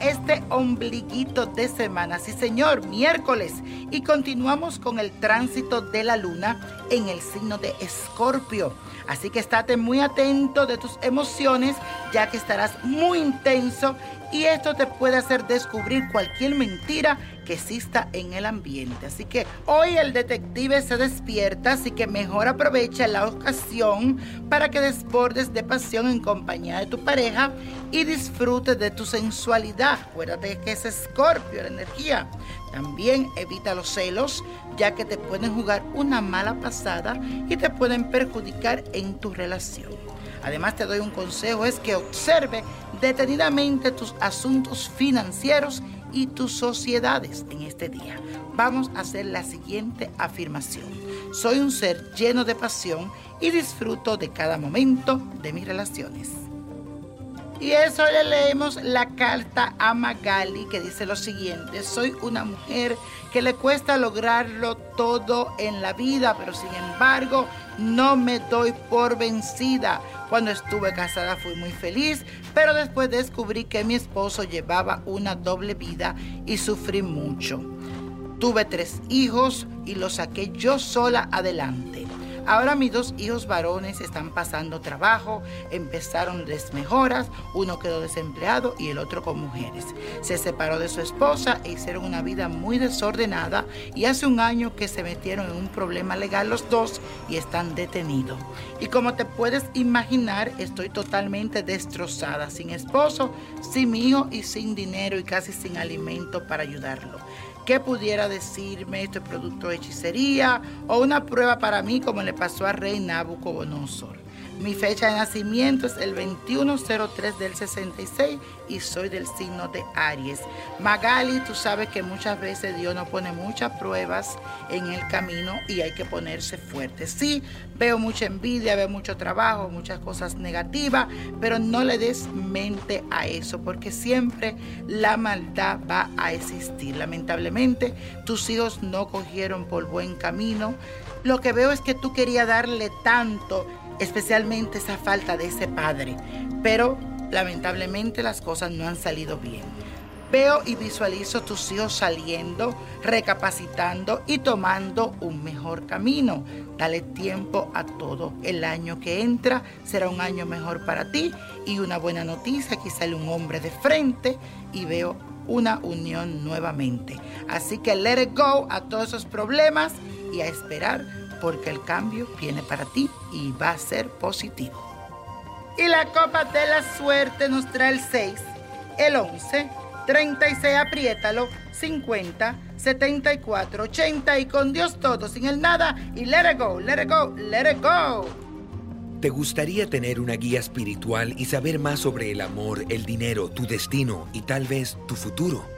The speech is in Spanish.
este ombliguito de semana. Sí, señor, miércoles. Y continuamos con el tránsito de la luna en el signo de Escorpio. Así que estate muy atento de tus emociones, ya que estarás muy intenso y esto te puede hacer descubrir cualquier mentira que exista en el ambiente. Así que hoy el detective se despierta, así que mejor aprovecha la ocasión para que desbordes de pasión en compañía de tu pareja y disfrutes de tu sensualidad. Acuérdate que es escorpio la energía. También evita los celos, ya que te pueden jugar una mala pasada y te pueden perjudicar en tu relación. Además te doy un consejo, es que observe detenidamente tus asuntos financieros y tus sociedades en este día. Vamos a hacer la siguiente afirmación. Soy un ser lleno de pasión y disfruto de cada momento de mis relaciones. Y eso le leemos la carta a Magali que dice lo siguiente, soy una mujer que le cuesta lograrlo todo en la vida, pero sin embargo no me doy por vencida. Cuando estuve casada fui muy feliz, pero después descubrí que mi esposo llevaba una doble vida y sufrí mucho. Tuve tres hijos y los saqué yo sola adelante. Ahora mis dos hijos varones están pasando trabajo, empezaron desmejoras, uno quedó desempleado y el otro con mujeres. Se separó de su esposa e hicieron una vida muy desordenada y hace un año que se metieron en un problema legal los dos y están detenidos. Y como te puedes imaginar, estoy totalmente destrozada, sin esposo, sin mi hijo y sin dinero y casi sin alimento para ayudarlo. ¿Qué pudiera decirme este producto de hechicería o una prueba para mí como le pasó a rey Nabucodonosor? Mi fecha de nacimiento es el 2103 del 66 y soy del signo de Aries. Magali, tú sabes que muchas veces Dios nos pone muchas pruebas en el camino y hay que ponerse fuerte. Sí, veo mucha envidia, veo mucho trabajo, muchas cosas negativas, pero no le des mente a eso porque siempre la maldad va a existir. Lamentablemente, tus hijos no cogieron por buen camino. Lo que veo es que tú querías darle tanto especialmente esa falta de ese padre. Pero lamentablemente las cosas no han salido bien. Veo y visualizo tus hijos saliendo, recapacitando y tomando un mejor camino. Dale tiempo a todo. El año que entra será un año mejor para ti y una buena noticia. Aquí sale un hombre de frente y veo una unión nuevamente. Así que let it go a todos esos problemas y a esperar porque el cambio viene para ti y va a ser positivo. Y la copa de la suerte nos trae el 6, el 11, 36, apriétalo, 50, 74, 80 y con Dios todo, sin el nada y let it go, let it go, let it go. ¿Te gustaría tener una guía espiritual y saber más sobre el amor, el dinero, tu destino y tal vez tu futuro?